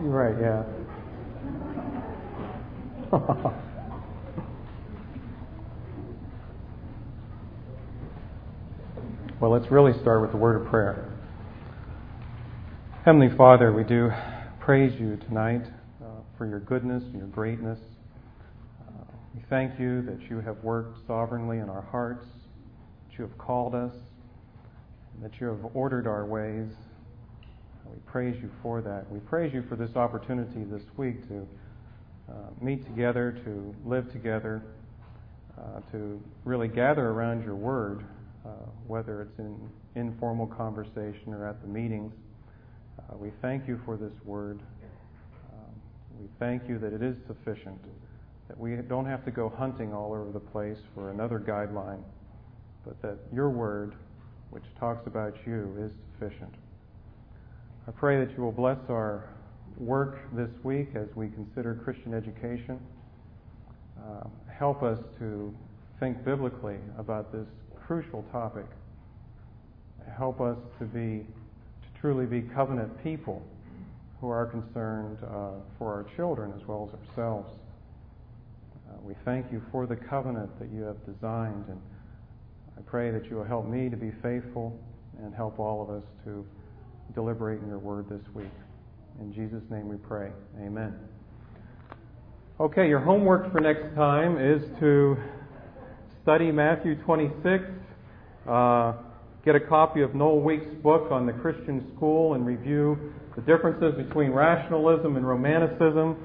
Right, yeah. well, let's really start with the word of prayer. Heavenly Father, we do praise you tonight uh, for your goodness and your greatness. Uh, we thank you that you have worked sovereignly in our hearts, that you have called us, that you have ordered our ways. We praise you for that. We praise you for this opportunity this week to uh, meet together, to live together, uh, to really gather around your word, uh, whether it's in informal conversation or at the meetings. Uh, we thank you for this word. Um, we thank you that it is sufficient, that we don't have to go hunting all over the place for another guideline, but that your word, which talks about you, is sufficient. I pray that you will bless our work this week as we consider Christian education. Uh, help us to think biblically about this crucial topic. Help us to be to truly be covenant people who are concerned uh, for our children as well as ourselves. Uh, we thank you for the covenant that you have designed, and I pray that you will help me to be faithful and help all of us to deliberate in your word this week. In Jesus' name we pray. Amen. Okay, your homework for next time is to study Matthew 26, uh, get a copy of Noel Weeks' book on the Christian school, and review the differences between rationalism and romanticism.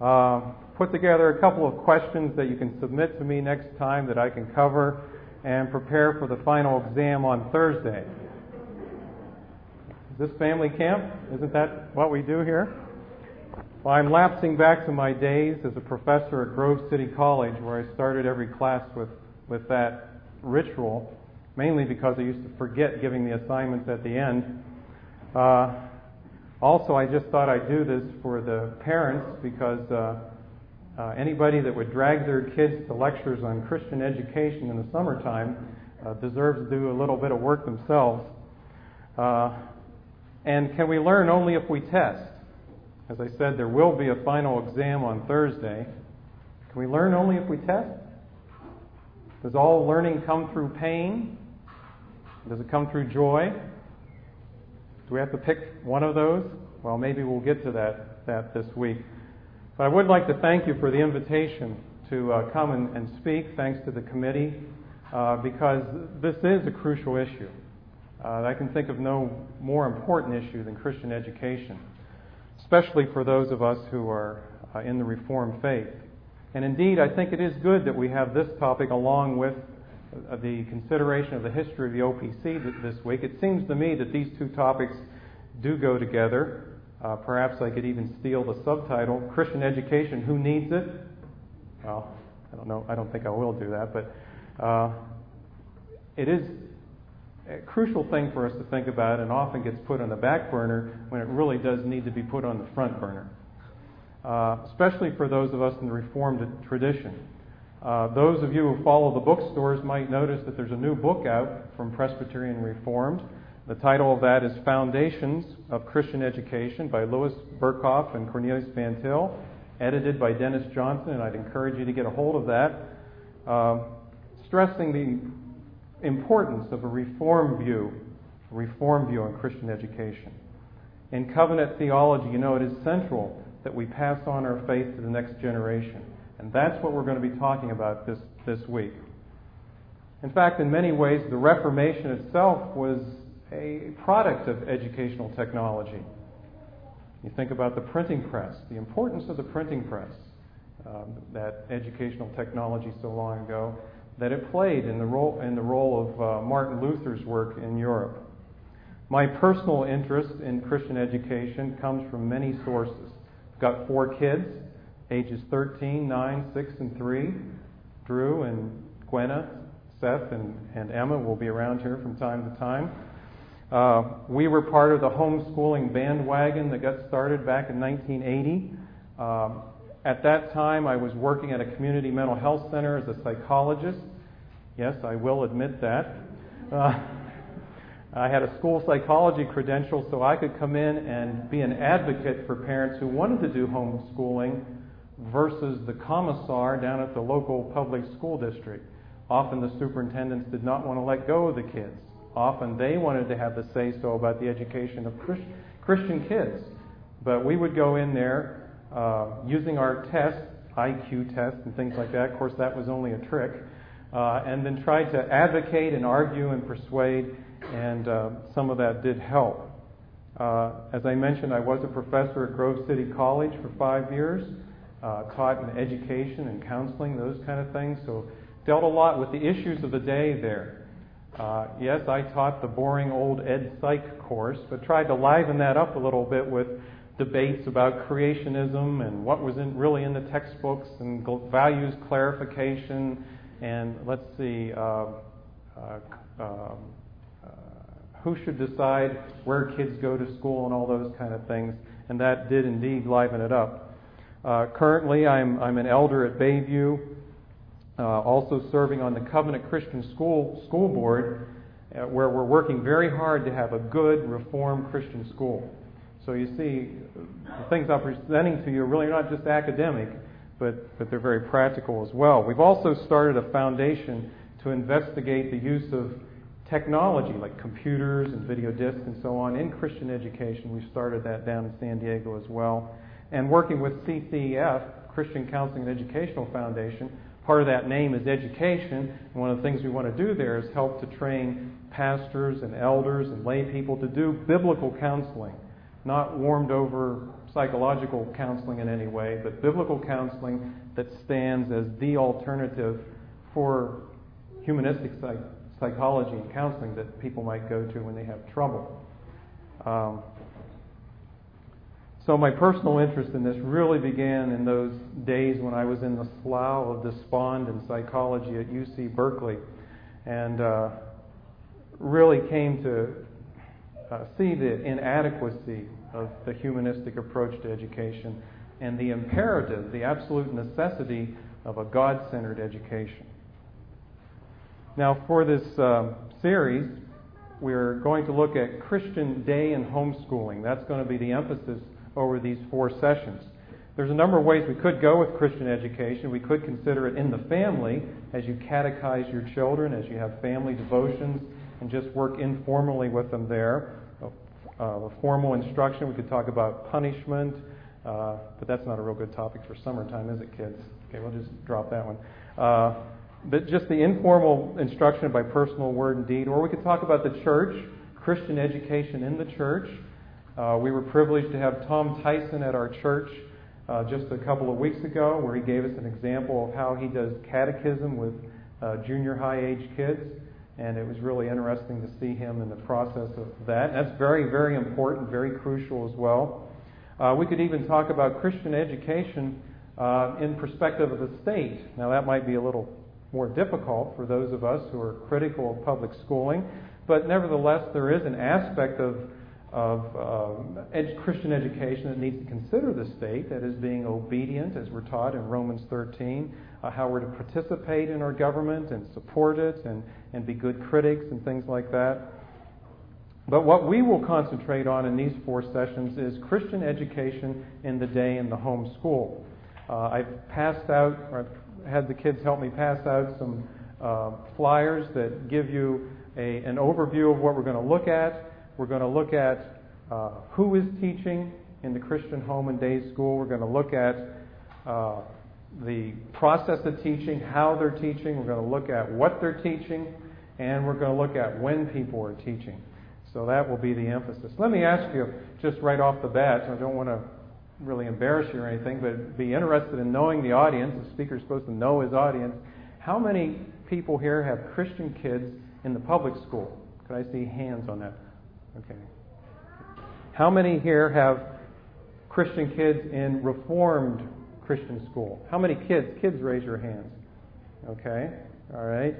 Uh, put together a couple of questions that you can submit to me next time that I can cover, and prepare for the final exam on Thursday. Is this family camp? Isn't that what we do here? Well, I'm lapsing back to my days as a professor at Grove City College, where I started every class with, with that ritual, mainly because I used to forget giving the assignments at the end. Uh, also, I just thought I'd do this for the parents because uh, uh, anybody that would drag their kids to lectures on Christian education in the summertime uh, deserves to do a little bit of work themselves. And can we learn only if we test? As I said, there will be a final exam on Thursday. Can we learn only if we test? Does all learning come through pain? Does it come through joy? Do we have to pick one of those? Well, maybe we'll get to that, that this week. But I would like to thank you for the invitation to uh, come and, and, speak, thanks to the committee, uh, because this is a crucial issue. Uh, I can think of no more important issue than Christian education, especially for those of us who are uh, in the Reformed faith. And indeed, I think it is good that we have this topic along with uh, the consideration of the history of the OPC this week. It seems to me that these two topics do go together. Uh, perhaps I could even steal the subtitle Christian Education Who Needs It? Well, I don't know. I don't think I will do that, but uh, it is a crucial thing for us to think about and often gets put on the back burner when it really does need to be put on the front burner, uh, especially for those of us in the Reformed tradition. Uh, those of you who follow the bookstores might notice that there's a new book out from Presbyterian Reformed. The title of that is Foundations of Christian Education by Louis Berkhof and Cornelius Van Til, edited by Dennis Johnson, and I'd encourage you to get a hold of that. Uh, stressing the importance of a reform view, a reform view on Christian education. In covenant theology, you know, it is central that we pass on our faith to the next generation. And that's what we're going to be talking about this, this week. In fact, in many ways, the Reformation itself was a product of educational technology. You think about the printing press, the importance of the printing press, um, that educational technology so long ago, that it played in the role, in the role of uh, Martin Luther's work in Europe. My personal interest in Christian education comes from many sources. I've got four kids, ages 13, 9, 6, and 3. Drew and Gwenna, Seth, and, and Emma will be around here from time to time. Uh, we were part of the homeschooling bandwagon that got started back in 1980. Um, at that time, I was working at a community mental health center as a psychologist. Yes, I will admit that. Uh, I had a school psychology credential, so I could come in and be an advocate for parents who wanted to do homeschooling versus the commissar down at the local public school district. Often the superintendents did not want to let go of the kids. Often they wanted to have the say so about the education of Christian kids. But we would go in there uh, using our tests, IQ tests, and things like that. Of course, that was only a trick. Uh, and then tried to advocate and argue and persuade, and uh, some of that did help. Uh, as I mentioned, I was a professor at Grove City College for five years, uh, taught in education and counseling, those kind of things. So dealt a lot with the issues of the day there. Uh, yes, I taught the boring old Ed Psych course, but tried to liven that up a little bit with debates about creationism and what was in, really in the textbooks and values clarification and let's see, uh, uh, um, uh, who should decide where kids go to school and all those kind of things. And that did indeed liven it up. Uh, currently, I'm, I'm an elder at Bayview, uh, also serving on the Covenant Christian School, School Board, uh, where we're working very hard to have a good Reformed Christian school. So you see, the things I'm presenting to you are really not just academic, but, but they're very practical as well. We've also started a foundation to investigate the use of technology like computers and video discs and so on in Christian education. We've started that down in San Diego as well. And working with CCEF, Christian Counseling and Educational Foundation, part of that name is education. And one of the things we want to do there is help to train pastors and elders and lay people to do biblical counseling, not warmed over psychological counseling in any way, but biblical counseling that stands as the alternative for humanistic psych- psychology and counseling that people might go to when they have trouble. Um, so my personal interest in this really began in those days when I was in the slough of despond in psychology at UC Berkeley, and uh, really came to uh, see the inadequacy of the humanistic approach to education and the imperative, the absolute necessity of a God centered education. Now, for this um, series, we're going to look at Christian day and homeschooling. That's going to be the emphasis over these four sessions. There's a number of ways we could go with Christian education. We could consider it in the family as you catechize your children, as you have family devotions, and just work informally with them there uh, formal instruction. We could talk about punishment, uh, but that's not a real good topic for summertime, is it, kids? Okay, we'll just drop that one. Uh, but just the informal instruction by personal word and deed. Or we could talk about the church, Christian education in the church. Uh, we were privileged to have Tom Tyson at our church uh, just a couple of weeks ago, where he gave us an example of how he does catechism with uh, junior high age kids and it was really interesting to see him in the process of that. That's very, very important, very crucial as well. Uh, we could even talk about Christian education uh, in perspective of the state. Now, that might be a little more difficult for those of us who are critical of public schooling, but nevertheless, there is an aspect of, of um, ed- Christian education that needs to consider the state, that is being obedient, as we're taught in Romans 13, uh, how we're to participate in our government and support it and, and be good critics and things like that. But what we will concentrate on in these four sessions is Christian education in the day in the home school. Uh, I've passed out, or I've had the kids help me pass out some uh, flyers that give you a, an overview of what we're going to look at. We're going to look at uh, who is teaching in the Christian home and day school. We're going to look at uh, the process of teaching, how they're teaching. We're going to look at what they're teaching, and we're going to look at when people are teaching. So that will be the emphasis. Let me ask you, just right off the bat, I don't want to really embarrass you or anything, but be interested in knowing the audience. The speaker is supposed to know his audience. How many people here have Christian kids in the public school? Could I see hands on that? Okay. How many here have Christian kids in Reformed Christian school? How many kids? Kids, raise your hands. Okay, all right.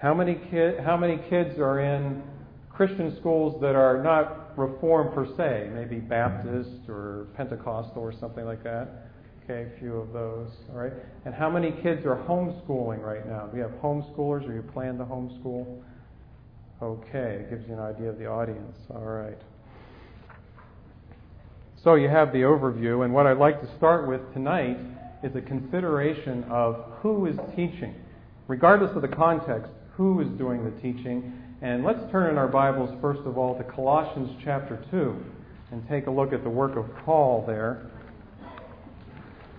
How many kid? How many kids are in Christian schools that are not Reformed per se, maybe Baptist or Pentecostal or something like that? Okay, a few of those. All right. And how many kids are homeschooling right now? Do you have homeschoolers or you plan to homeschool? Okay, it gives you an idea of the audience. All right. So you have the overview, and what I'd like to start with tonight is a consideration of who is teaching. Regardless of the context, who is doing the teaching. And let's turn in our Bibles, first of all, to Colossians chapter 2 and take a look at the work of Paul there.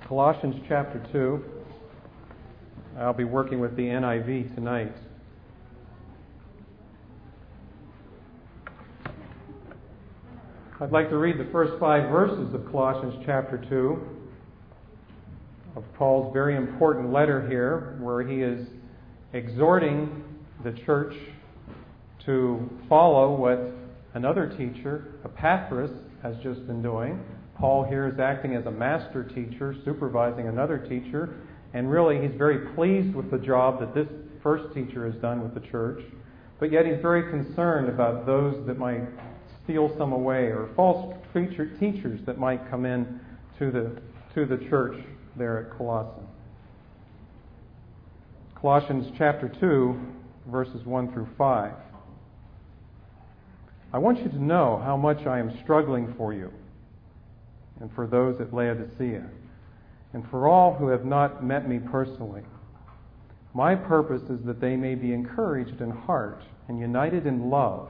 Colossians chapter 2. I'll be working with the NIV tonight. I'd like to read the first five verses of Colossians chapter 2 of Paul's very important letter here, where he is exhorting the church to follow what another teacher, Epaphras, has just been doing. Paul here is acting as a master teacher, supervising another teacher, and really he's very pleased with the job that this first teacher has done with the church. But yet he's very concerned about those that might steal some away or false teachers that might come in to the, to the church there at Colossae. Colossians chapter 2, verses 1 through 5. I want you to know how much I am struggling for you and for those at Laodicea and for all who have not met me personally. My purpose is that they may be encouraged in heart and united in love,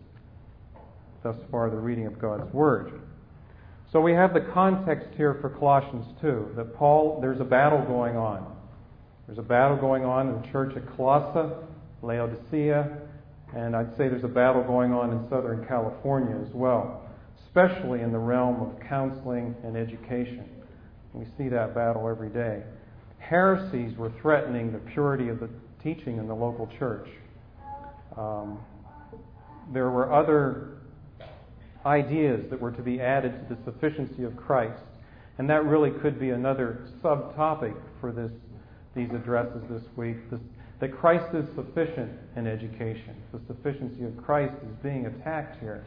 Thus far, the reading of God's Word. So we have the context here for Colossians 2 that Paul, there's a battle going on. There's a battle going on in the church at Colossae, Laodicea, and I'd say there's a battle going on in Southern California as well, especially in the realm of counseling and education. We see that battle every day. Heresies were threatening the purity of the teaching in the local church. Um, there were other ideas that were to be added to the sufficiency of Christ. And that really could be another subtopic for this, these addresses this week. This, that Christ is sufficient in education. The sufficiency of Christ is being attacked here.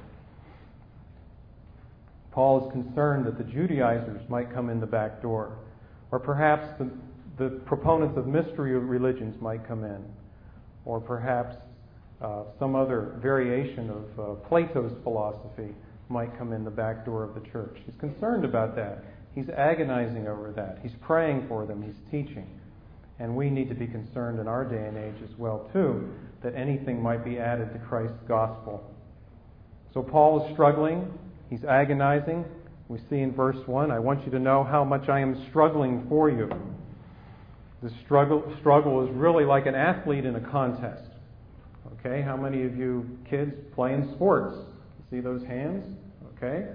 Paul is concerned that the Judaizers might come in the back door, or perhaps the, the proponents of mystery religions might come in, or perhaps uh, some other variation of uh, Plato's philosophy might come in the back door of the church. He's concerned about that. He's agonizing over that. He's praying for them. He's teaching. And we need to be concerned in our day and age as well, too, that anything might be added to Christ's gospel. So Paul is struggling. He's agonizing. We see in verse 1 I want you to know how much I am struggling for you. The struggle, struggle is really like an athlete in a contest. Okay, how many of you kids play in sports? See those hands? Okay.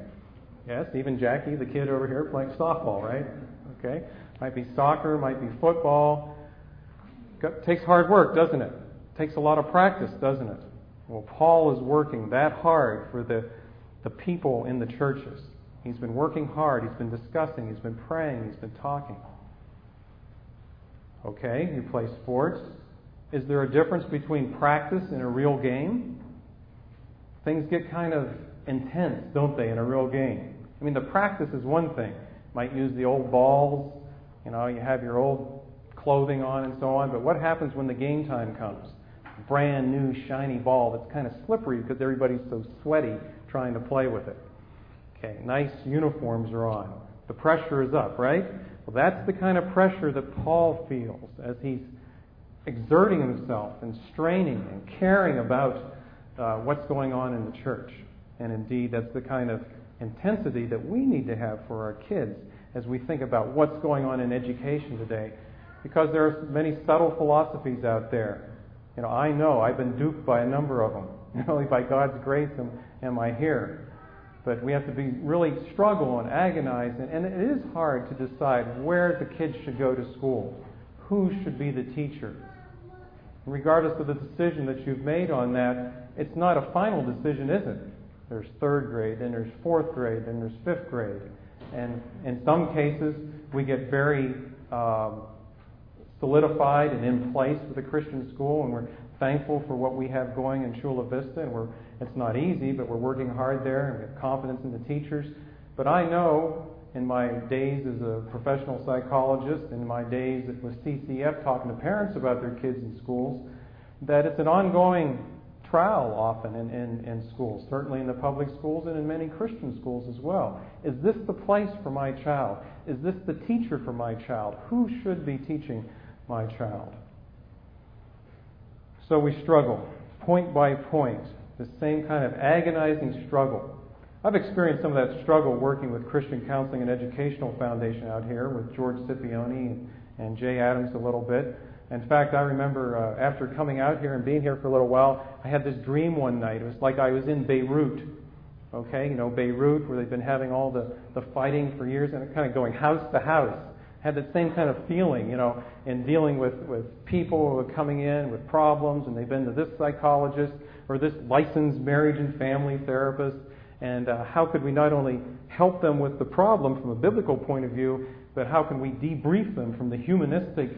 Yes, even Jackie, the kid over here, playing softball, right? Okay. Might be soccer, might be football. It takes hard work, doesn't it? it? Takes a lot of practice, doesn't it? Well, Paul is working that hard for the, the people in the churches. He's been working hard. He's been discussing. He's been praying. He's been talking. Okay, you play sports. Is there a difference between practice and a real game? Things get kind of intense, don't they, in a real game? I mean, the practice is one thing. You might use the old balls, you know, you have your old clothing on and so on, but what happens when the game time comes? Brand new shiny ball that's kind of slippery because everybody's so sweaty trying to play with it. Okay, nice uniforms are on. The pressure is up, right? Well, that's the kind of pressure that Paul feels as he's exerting himself and straining and caring about uh, what's going on in the church. And indeed, that's the kind of intensity that we need to have for our kids as we think about what's going on in education today. Because there are many subtle philosophies out there. You know, I know I've been duped by a number of them. Only by God's grace am, am I here. But we have to be really struggle and agonize, and, and it is hard to decide where the kids should go to school, who should be the teacher. regardless of the decision that you've made on that, it's not a final decision, is it? There's third grade, then there's fourth grade, then there's fifth grade. And in some cases, we get very um, solidified and in place with a Christian school, and we're thankful for what we have going in Chula Vista. And we're, it's not easy, but we're working hard there, and we have confidence in the teachers. But I know in my days as a professional psychologist, in my days with CCF talking to parents about their kids in schools, that it's an ongoing trial often in, in, in schools, certainly in the public schools and in many Christian schools as well. Is this the place for my child? Is this the teacher for my child? Who should be teaching my child? So we struggle, point by point, the same kind of agonizing struggle. I've experienced some of that struggle working with Christian Counseling and Educational Foundation out here with George Scipione and, and Jay Adams a little bit. In fact, I remember uh, after coming out here and being here for a little while, I had this dream one night. It was like I was in Beirut. Okay, you know, Beirut, where they've been having all the, the fighting for years, and kind of going house to house. Had that same kind of feeling, you know, in dealing with, with people who are coming in with problems, and they've been to this psychologist or this licensed marriage and family therapist. And uh, how could we not only help them with the problem from a biblical point of view, but how can we debrief them from the humanistic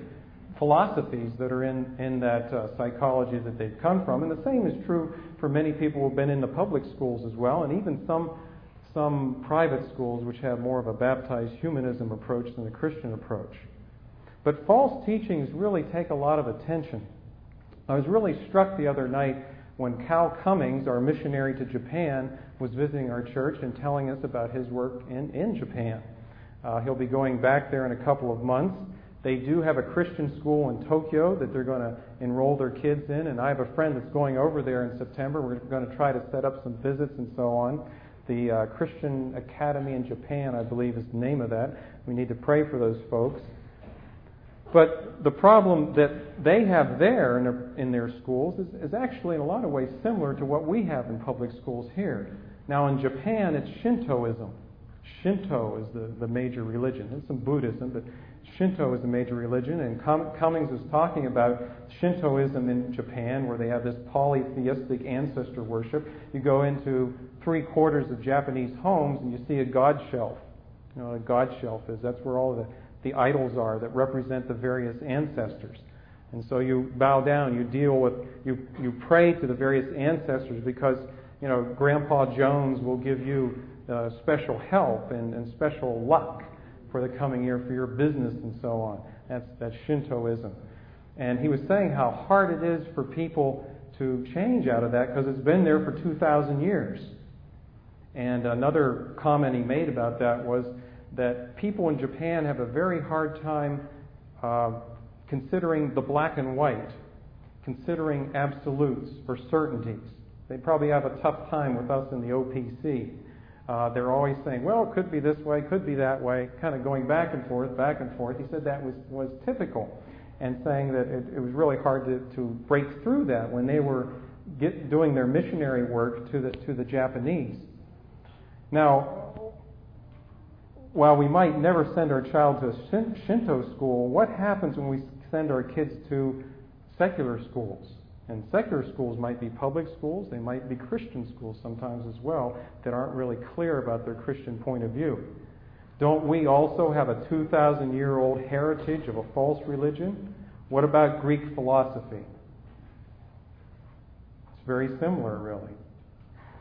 philosophies that are in, in that uh, psychology that they've come from. And the same is true for many people who have been in the public schools as well, and even some, some private schools which have more of a baptized humanism approach than a Christian approach. But false teachings really take a lot of attention. I was really struck the other night when Cal Cummings, our missionary to Japan, was visiting our church and telling us about his work in, in Japan. Uh, he'll be going back there in a couple of months. They do have a Christian school in Tokyo that they're going to enroll their kids in, and I have a friend that's going over there in September. We're going to try to set up some visits and so on. The uh, Christian Academy in Japan, I believe, is the name of that. We need to pray for those folks. But the problem that they have there in their, in their schools is, is actually, in a lot of ways, similar to what we have in public schools here. Now, in Japan, it's Shintoism. Shinto is the, the major religion. There's some Buddhism, but Shinto is the major religion, and Cummings is talking about Shintoism in Japan, where they have this polytheistic ancestor worship. You go into three quarters of Japanese homes, and you see a god shelf. You know what a god shelf is? That's where all the, the idols are that represent the various ancestors. And so you bow down, you deal with, you, you pray to the various ancestors because, you know, Grandpa Jones will give you uh, special help and, and special luck for the coming year for your business and so on. That's, that's Shintoism. And he was saying how hard it is for people to change out of that because it's been there for 2,000 years. And another comment he made about that was that people in Japan have a very hard time uh, considering the black and white, considering absolutes or certainties. They probably have a tough time with us in the OPC uh, they're always saying, well, it could be this way, could be that way, kind of going back and forth, back and forth. He said that was, was typical and saying that it, it was really hard to, to break through that when they were get, doing their missionary work to the, to the Japanese. Now, while we might never send our child to a Shinto school, what happens when we send our kids to secular schools? And secular schools might be public schools, they might be Christian schools sometimes as well, that aren't really clear about their Christian point of view. Don't we also have a 2,000 year old heritage of a false religion? What about Greek philosophy? It's very similar, really.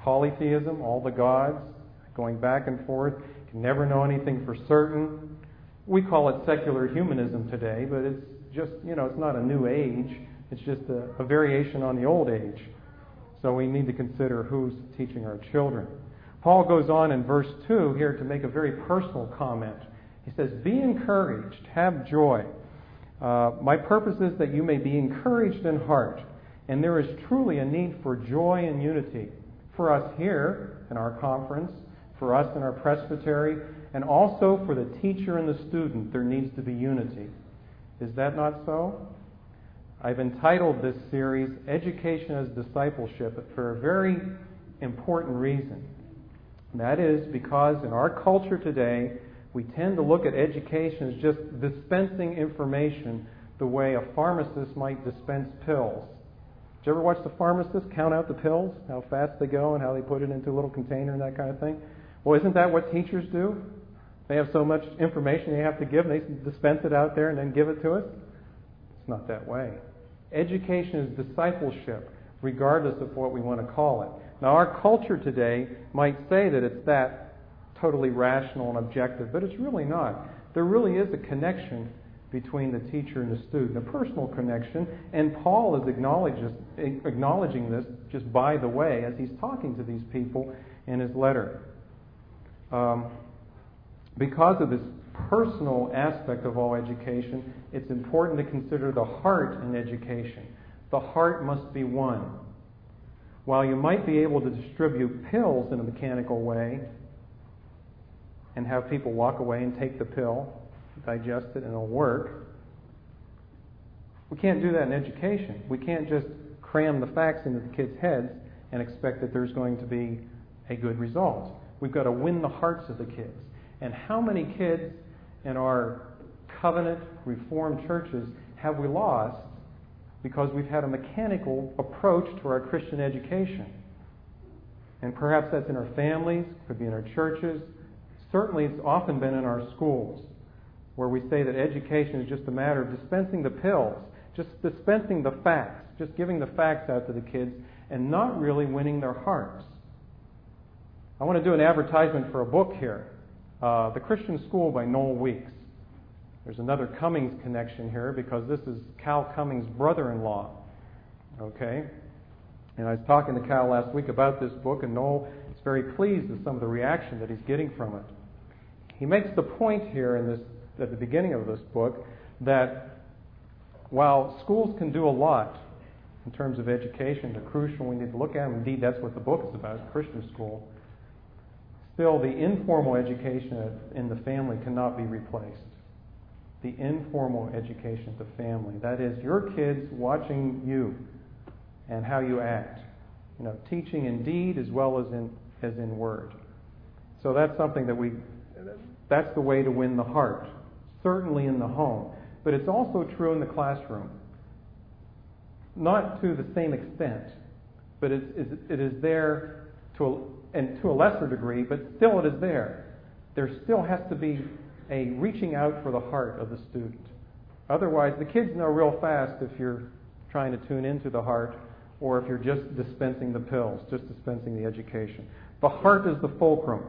Polytheism, all the gods, going back and forth, can never know anything for certain. We call it secular humanism today, but it's just, you know, it's not a new age. It's just a, a variation on the old age. So we need to consider who's teaching our children. Paul goes on in verse 2 here to make a very personal comment. He says, Be encouraged, have joy. Uh, my purpose is that you may be encouraged in heart. And there is truly a need for joy and unity for us here in our conference, for us in our presbytery, and also for the teacher and the student. There needs to be unity. Is that not so? I've entitled this series Education as Discipleship for a very important reason. And that is because in our culture today, we tend to look at education as just dispensing information the way a pharmacist might dispense pills. Did you ever watch the pharmacist count out the pills, how fast they go, and how they put it into a little container and that kind of thing? Well, isn't that what teachers do? They have so much information they have to give, and they dispense it out there and then give it to us? It's not that way. Education is discipleship, regardless of what we want to call it. Now, our culture today might say that it's that totally rational and objective, but it's really not. There really is a connection between the teacher and the student, a personal connection, and Paul is acknowledging this just by the way as he's talking to these people in his letter. Um, because of this personal aspect of all education, it's important to consider the heart in education. The heart must be one. While you might be able to distribute pills in a mechanical way and have people walk away and take the pill, digest it, and it'll work. We can't do that in education. We can't just cram the facts into the kids' heads and expect that there's going to be a good result. We've got to win the hearts of the kids. And how many kids in our covenant reformed churches have we lost because we've had a mechanical approach to our Christian education? And perhaps that's in our families, could be in our churches. Certainly, it's often been in our schools where we say that education is just a matter of dispensing the pills, just dispensing the facts, just giving the facts out to the kids, and not really winning their hearts. I want to do an advertisement for a book here uh, The Christian School by Noel Weeks. There's another Cummings connection here because this is Cal Cummings' brother in law. Okay? And I was talking to Cal last week about this book, and Noel is very pleased with some of the reaction that he's getting from it. He makes the point here in this at the beginning of this book that while schools can do a lot in terms of education, they're crucial, we need to look at them. Indeed, that's what the book is about, Christian school. Still, the informal education in the family cannot be replaced. The informal education of the family. That is, your kids watching you and how you act. You know, teaching in deed as well as in, as in word. So that's something that we, that's the way to win the heart certainly in the home, but it's also true in the classroom. Not to the same extent, but it, it is there to and to a lesser degree, but still it is there. There still has to be a reaching out for the heart of the student. Otherwise, the kids know real fast if you're trying to tune into the heart or if you're just dispensing the pills, just dispensing the education. The heart is the fulcrum.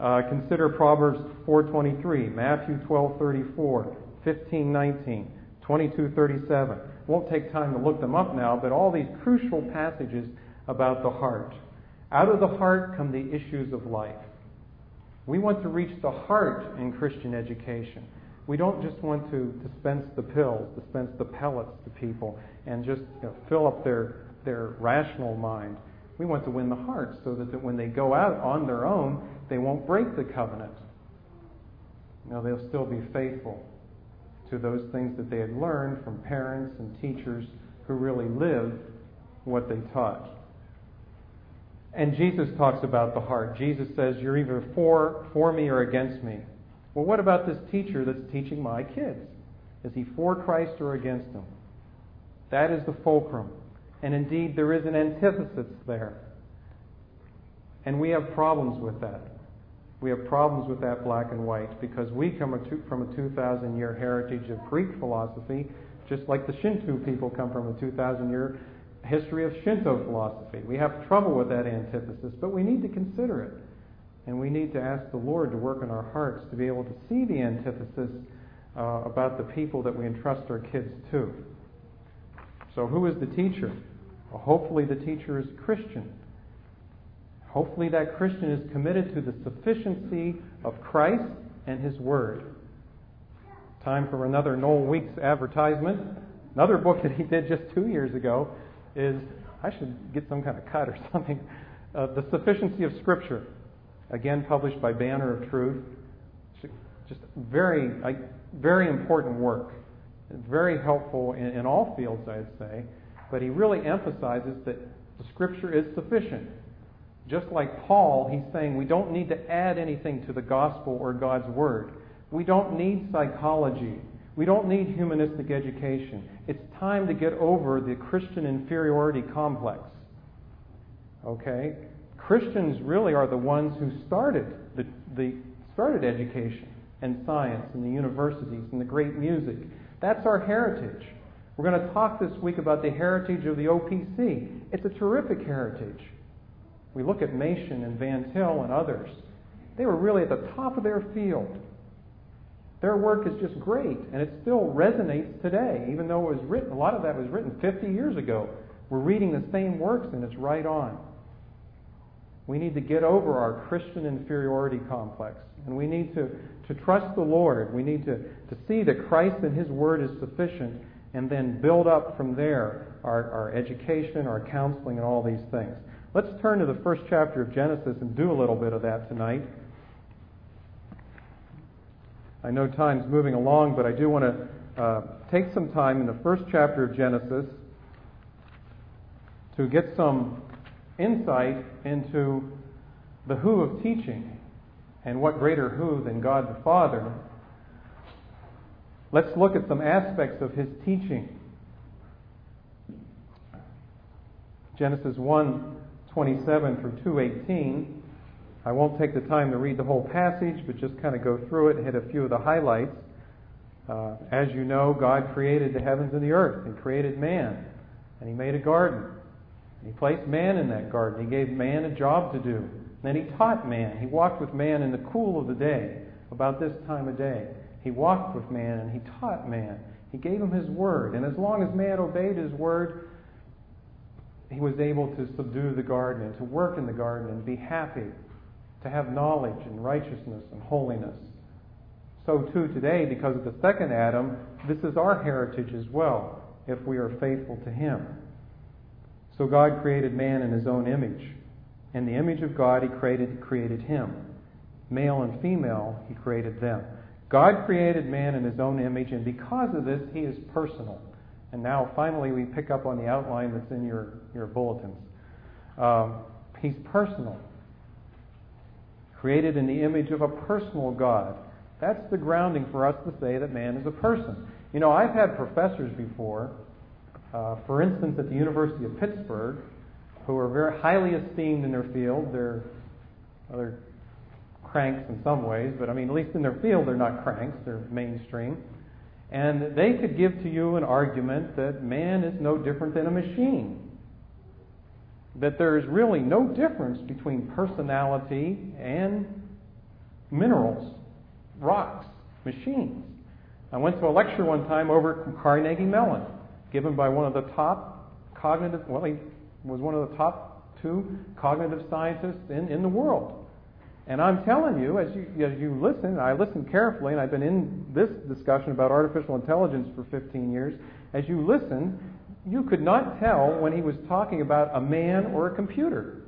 Uh, consider Proverbs 4:23, Matthew 12:34, 15:19, 22:37. Won't take time to look them up now, but all these crucial passages about the heart. Out of the heart come the issues of life. We want to reach the heart in Christian education. We don't just want to dispense the pills, dispense the pellets to people, and just you know, fill up their, their rational mind. We want to win the heart so that, that when they go out on their own, they won't break the covenant. No, they'll still be faithful to those things that they had learned from parents and teachers who really lived what they taught. And Jesus talks about the heart. Jesus says, You're either for, for me or against me. Well, what about this teacher that's teaching my kids? Is he for Christ or against him? That is the fulcrum. And indeed, there is an antithesis there. And we have problems with that. We have problems with that black and white because we come from a 2,000 year heritage of Greek philosophy, just like the Shinto people come from a 2,000 year history of Shinto philosophy. We have trouble with that antithesis, but we need to consider it. And we need to ask the Lord to work in our hearts to be able to see the antithesis uh, about the people that we entrust our kids to. So, who is the teacher? Well, hopefully, the teacher is Christian. Hopefully, that Christian is committed to the sufficiency of Christ and His Word. Time for another Noel Weeks advertisement. Another book that he did just two years ago is I should get some kind of cut or something. Uh, the Sufficiency of Scripture, again published by Banner of Truth. Just very, very important work. Very helpful in, in all fields, I'd say. But he really emphasizes that the Scripture is sufficient. Just like Paul, he's saying we don't need to add anything to the gospel or God's word. We don't need psychology. We don't need humanistic education. It's time to get over the Christian inferiority complex. Okay? Christians really are the ones who started the, the started education and science and the universities and the great music. That's our heritage. We're going to talk this week about the heritage of the OPC. It's a terrific heritage. We look at Machen and Van Til and others. They were really at the top of their field. Their work is just great, and it still resonates today, even though it was written, a lot of that was written 50 years ago. We're reading the same works, and it's right on. We need to get over our Christian inferiority complex, and we need to, to trust the Lord. We need to, to see that Christ and His Word is sufficient, and then build up from there our, our education, our counseling, and all these things. Let's turn to the first chapter of Genesis and do a little bit of that tonight. I know time's moving along, but I do want to uh, take some time in the first chapter of Genesis to get some insight into the who of teaching. And what greater who than God the Father? Let's look at some aspects of his teaching. Genesis 1 27 through 218. I won't take the time to read the whole passage, but just kind of go through it and hit a few of the highlights. Uh, as you know, God created the heavens and the earth and created man, and He made a garden. He placed man in that garden. He gave man a job to do. Then He taught man. He walked with man in the cool of the day, about this time of day. He walked with man and He taught man. He gave him His word. And as long as man obeyed His word, he was able to subdue the garden and to work in the garden and be happy to have knowledge and righteousness and holiness. So, too, today, because of the second Adam, this is our heritage as well, if we are faithful to Him. So, God created man in His own image. In the image of God, He created, created him. Male and female, He created them. God created man in His own image, and because of this, He is personal. And now, finally, we pick up on the outline that's in your, your bulletins. Um, he's personal created in the image of a personal God. That's the grounding for us to say that man is a person. You know, I've had professors before, uh, for instance, at the University of Pittsburgh, who are very highly esteemed in their field. They're, well, they're cranks in some ways, but I mean, at least in their field, they're not cranks, they're mainstream. And they could give to you an argument that man is no different than a machine that there is really no difference between personality and minerals, rocks, machines. I went to a lecture one time over at Carnegie Mellon, given by one of the top cognitive, well, he was one of the top two cognitive scientists in, in the world. And I'm telling you, as you, as you listen, I listen carefully, and I've been in this discussion about artificial intelligence for 15 years. As you listen, you could not tell when he was talking about a man or a computer.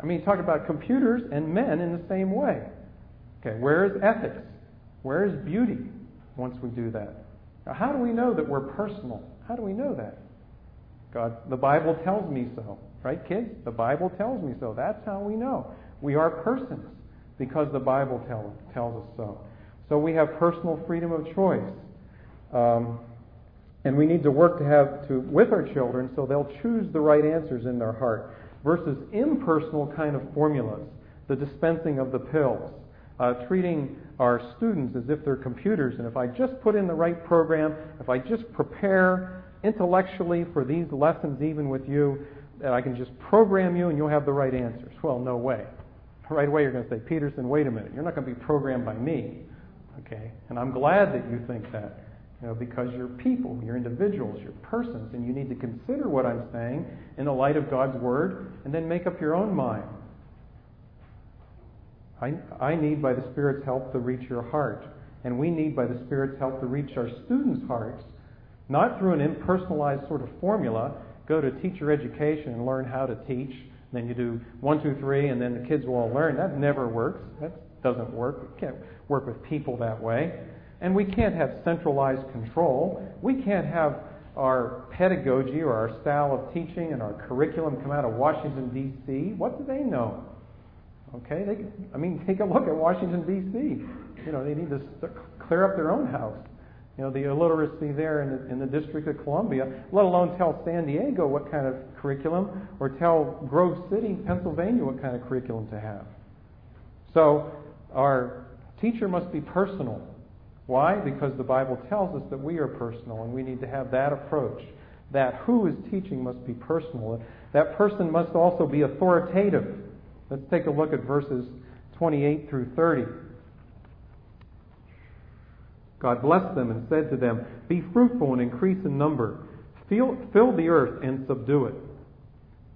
I mean, he talked about computers and men in the same way. Okay, where is ethics? Where is beauty once we do that? Now, how do we know that we're personal? How do we know that? God, the Bible tells me so. Right, kids? The Bible tells me so. That's how we know. We are persons because the Bible tell, tells us so. So we have personal freedom of choice. Um, and we need to work to have to with our children so they'll choose the right answers in their heart versus impersonal kind of formulas, the dispensing of the pills, uh, treating our students as if they're computers. And if I just put in the right program, if I just prepare intellectually for these lessons, even with you, that I can just program you and you'll have the right answers. Well, no way. Right away, you're going to say, Peterson, wait a minute. You're not going to be programmed by me. Okay? And I'm glad that you think that. You know, because you're people, you're individuals, you're persons, and you need to consider what I'm saying in the light of God's Word and then make up your own mind. I, I need, by the Spirit's help, to reach your heart. And we need, by the Spirit's help, to reach our students' hearts, not through an impersonalized sort of formula. Go to teacher education and learn how to teach. Then you do one, two, three, and then the kids will all learn. That never works. That doesn't work. You can't work with people that way. And we can't have centralized control. We can't have our pedagogy or our style of teaching and our curriculum come out of Washington, D.C. What do they know? Okay, they, I mean, take a look at Washington, D.C. You know, they need to clear up their own house. you know, the illiteracy there in the, in the District of Columbia, let alone tell San Diego what kind of curriculum or tell Grove City, Pennsylvania, what kind of curriculum to have. So our teacher must be personal. Why? Because the Bible tells us that we are personal and we need to have that approach. That who is teaching must be personal. That person must also be authoritative. Let's take a look at verses 28 through 30. God blessed them and said to them, Be fruitful and increase in number. Fill, fill the earth and subdue it.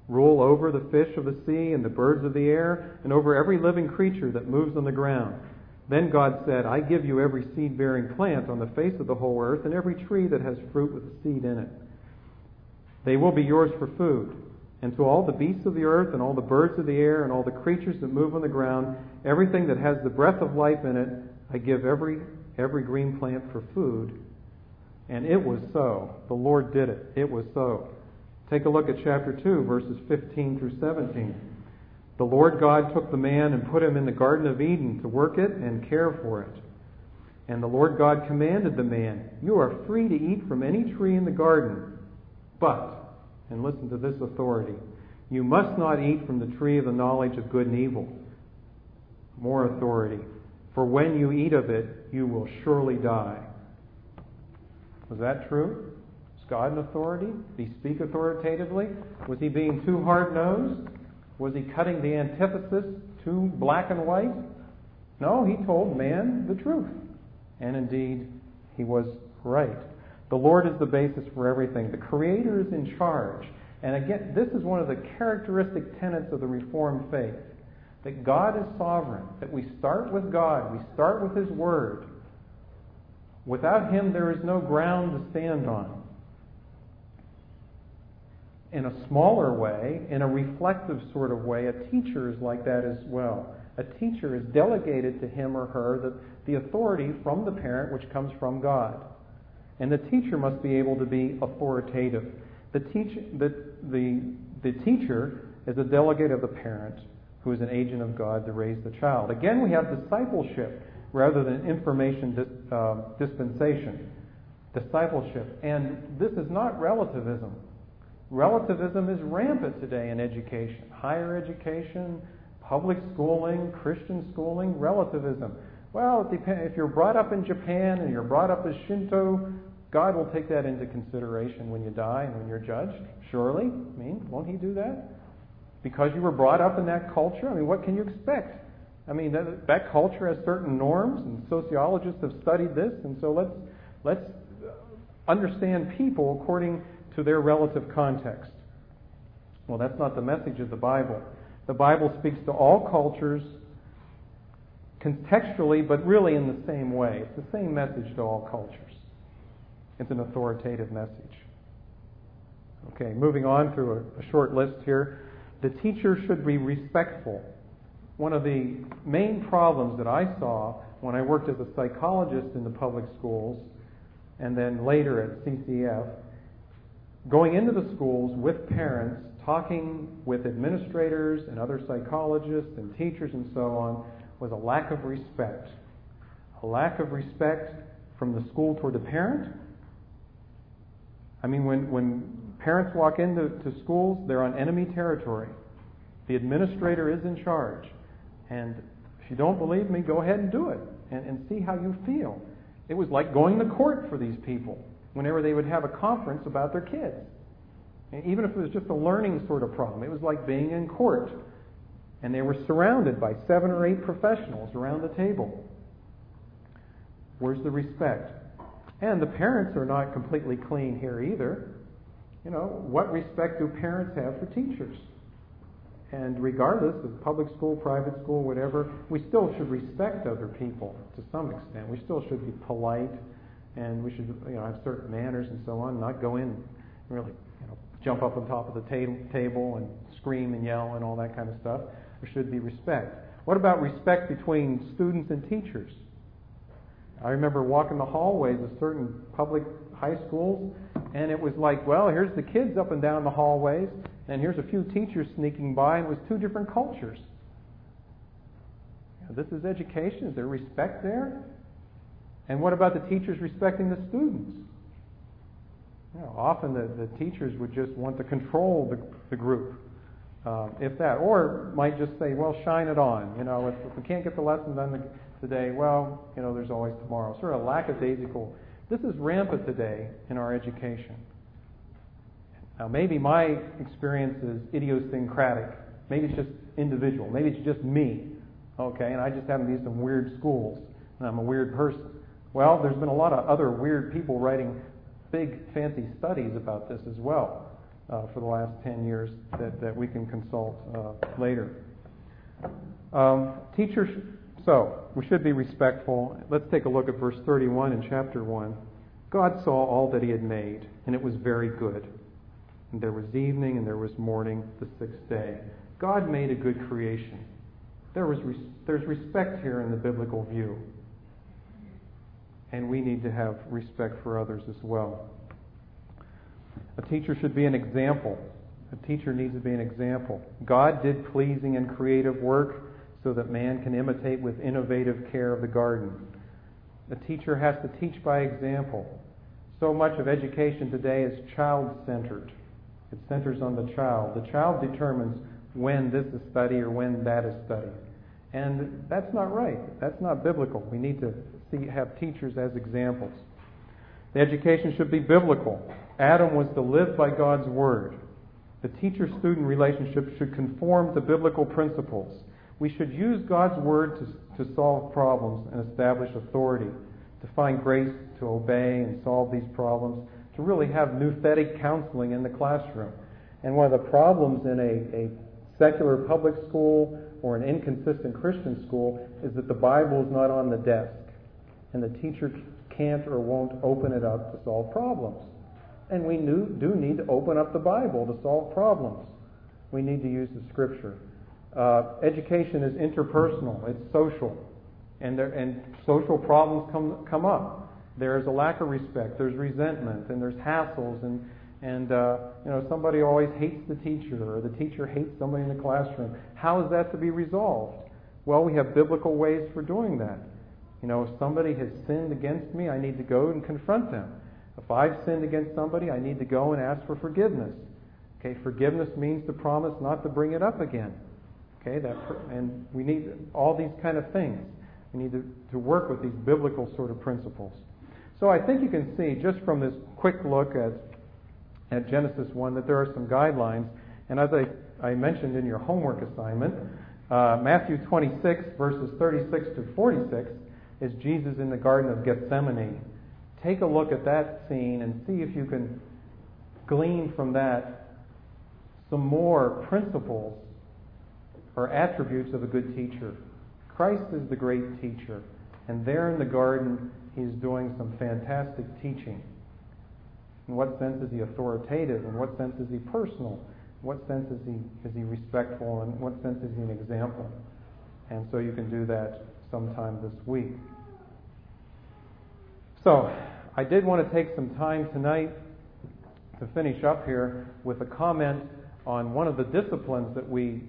Rule over the fish of the sea and the birds of the air, and over every living creature that moves on the ground. Then God said, I give you every seed bearing plant on the face of the whole earth, and every tree that has fruit with a seed in it. They will be yours for food. And to all the beasts of the earth, and all the birds of the air, and all the creatures that move on the ground, everything that has the breath of life in it, I give every every green plant for food. And it was so. The Lord did it. It was so. Take a look at chapter 2, verses 15 through 17. The Lord God took the man and put him in the Garden of Eden to work it and care for it. And the Lord God commanded the man, You are free to eat from any tree in the garden, but, and listen to this authority, you must not eat from the tree of the knowledge of good and evil. More authority. For when you eat of it, you will surely die. Was that true? Is God an authority? Did he speak authoritatively? Was he being too hard nosed? Was he cutting the antithesis to black and white? No, he told man the truth. And indeed, he was right. The Lord is the basis for everything. The Creator is in charge. And again, this is one of the characteristic tenets of the Reformed faith that God is sovereign, that we start with God, we start with His Word. Without Him, there is no ground to stand on. In a smaller way, in a reflective sort of way, a teacher is like that as well. A teacher is delegated to him or her the, the authority from the parent which comes from God. And the teacher must be able to be authoritative. The, teach, the, the, the teacher is a delegate of the parent who is an agent of God to raise the child. Again, we have discipleship rather than information dis, uh, dispensation. Discipleship. And this is not relativism. Relativism is rampant today in education. Higher education, public schooling, Christian schooling, relativism. Well, if you're brought up in Japan and you're brought up as Shinto, God will take that into consideration when you die and when you're judged. Surely. I mean, won't He do that? because you were brought up in that culture? I mean, what can you expect? I mean, that, that culture has certain norms, and sociologists have studied this, and so let's let's understand people according to their relative context. Well, that's not the message of the Bible. The Bible speaks to all cultures contextually, but really in the same way. It's the same message to all cultures. It's an authoritative message. Okay, moving on through a, a short list here. The teacher should be respectful. One of the main problems that I saw when I worked as a psychologist in the public schools and then later at CCF, going into the schools with parents, talking with administrators and other psychologists and teachers and so on, was a lack of respect. A lack of respect from the school toward the parent. I mean, when, when Parents walk into to schools, they're on enemy territory. The administrator is in charge. And if you don't believe me, go ahead and do it and, and see how you feel. It was like going to court for these people whenever they would have a conference about their kids. And even if it was just a learning sort of problem, it was like being in court. And they were surrounded by seven or eight professionals around the table. Where's the respect? And the parents are not completely clean here either you know, what respect do parents have for teachers? And regardless of public school, private school, whatever, we still should respect other people to some extent. We still should be polite, and we should you know have certain manners and so on. Not go in and really you know jump up on top of the ta- table and scream and yell and all that kind of stuff. There should be respect. What about respect between students and teachers? I remember walking the hallways of certain public high schools, and it was like, well, here's the kids up and down the hallways, and here's a few teachers sneaking by, and it was two different cultures. This is education. Is there respect there? And what about the teachers respecting the students? You know, often the, the teachers would just want to control the, the group, uh, if that, or might just say, well, shine it on. You know, if, if we can't get the lesson done today, well, you know, there's always tomorrow. Sort of lackadaisical. This is rampant today in our education. Now, maybe my experience is idiosyncratic. Maybe it's just individual. Maybe it's just me. Okay, and I just happen to be some weird schools, and I'm a weird person. Well, there's been a lot of other weird people writing big, fancy studies about this as well uh, for the last 10 years that, that we can consult uh, later. Um, teachers, so we should be respectful. Let's take a look at verse 31 in chapter 1. God saw all that he had made, and it was very good. And there was evening and there was morning the sixth day. God made a good creation. There was res- there's respect here in the biblical view. And we need to have respect for others as well. A teacher should be an example. A teacher needs to be an example. God did pleasing and creative work so that man can imitate with innovative care of the garden. A teacher has to teach by example. So much of education today is child centered. It centers on the child. The child determines when this is study or when that is study. And that's not right. That's not biblical. We need to see, have teachers as examples. The education should be biblical. Adam was to live by God's word. The teacher student relationship should conform to biblical principles. We should use God's word to, to solve problems and establish authority, to find grace to obey and solve these problems, to really have nouthetic counseling in the classroom. And one of the problems in a, a secular public school or an inconsistent Christian school is that the Bible is not on the desk, and the teacher can't or won't open it up to solve problems. And we do need to open up the Bible to solve problems. We need to use the Scripture. Uh, education is interpersonal, it's social, and, there, and social problems come, come up. There's a lack of respect, there's resentment, and there's hassles, and, and uh, you know somebody always hates the teacher, or the teacher hates somebody in the classroom. How is that to be resolved? Well, we have biblical ways for doing that. You know, if somebody has sinned against me, I need to go and confront them. If I've sinned against somebody, I need to go and ask for forgiveness. Okay, forgiveness means to promise not to bring it up again. Okay, that and we need all these kind of things. We need to, to work with these biblical sort of principles. So I think you can see just from this quick look at at Genesis 1 that there are some guidelines. And as I, I mentioned in your homework assignment, uh, Matthew 26, verses 36 to 46, is Jesus in the Garden of Gethsemane. Take a look at that scene and see if you can glean from that some more principles or attributes of a good teacher. Christ is the great teacher, and there in the garden, he's doing some fantastic teaching. In what sense is he authoritative? In what sense is he personal? In what sense is he, is he respectful? In what sense is he an example? And so you can do that sometime this week. So, I did want to take some time tonight to finish up here with a comment on one of the disciplines that we,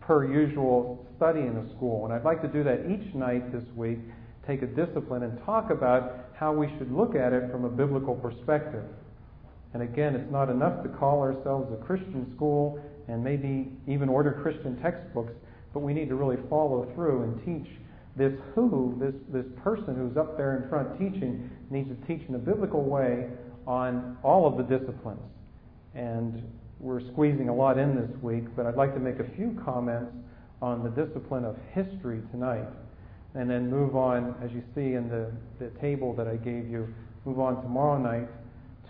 per usual, study in a school. And I'd like to do that each night this week, take a discipline and talk about how we should look at it from a biblical perspective. And again, it's not enough to call ourselves a Christian school and maybe even order Christian textbooks, but we need to really follow through and teach this who, this, this person who's up there in front teaching, needs to teach in a biblical way on all of the disciplines. And we're squeezing a lot in this week, but I'd like to make a few comments on the discipline of history tonight. And then move on, as you see in the, the table that I gave you, move on tomorrow night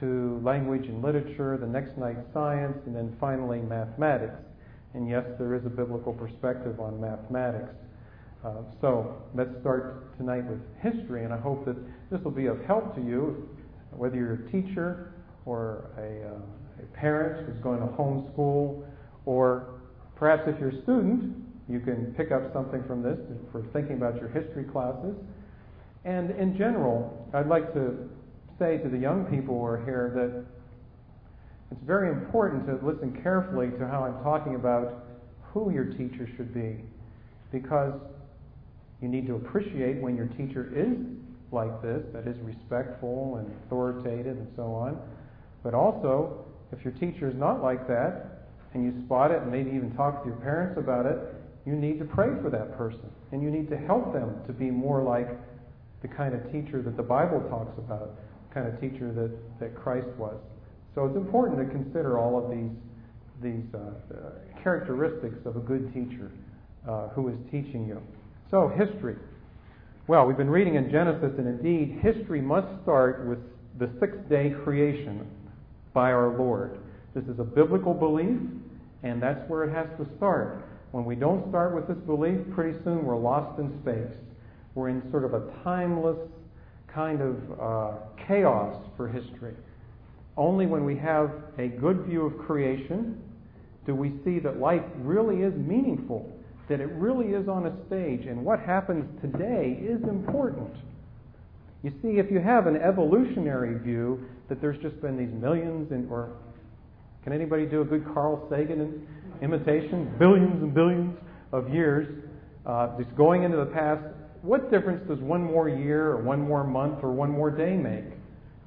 to language and literature, the next night science, and then finally mathematics. And yes, there is a biblical perspective on mathematics. Uh, so let's start tonight with history, and I hope that this will be of help to you, whether you're a teacher or a, uh, a parent who's going to homeschool, or perhaps if you're a student, you can pick up something from this for thinking about your history classes. And in general, I'd like to say to the young people who are here that it's very important to listen carefully to how I'm talking about who your teacher should be. Because You need to appreciate when your teacher is like this, that is respectful and authoritative and so on. But also, if your teacher is not like that, and you spot it and maybe even talk to your parents about it, you need to pray for that person. And you need to help them to be more like the kind of teacher that the Bible talks about, kind of teacher that, that Christ was. So it's important to consider all of these, these uh, uh, characteristics of a good teacher uh, who is teaching you. So, history. Well, we've been reading in Genesis, and indeed, history must start with the sixth day creation by our Lord. This is a biblical belief, and that's where it has to start. When we don't start with this belief, pretty soon we're lost in space. We're in sort of a timeless kind of uh, chaos for history. Only when we have a good view of creation do we see that life really is meaningful, that it really is on a stage, and what happens today is important. You see, if you have an evolutionary view that there's just been these millions, and, or can anybody do a good Carl Sagan imitation? Billions and billions of years uh, just going into the past. What difference does one more year, or one more month, or one more day make?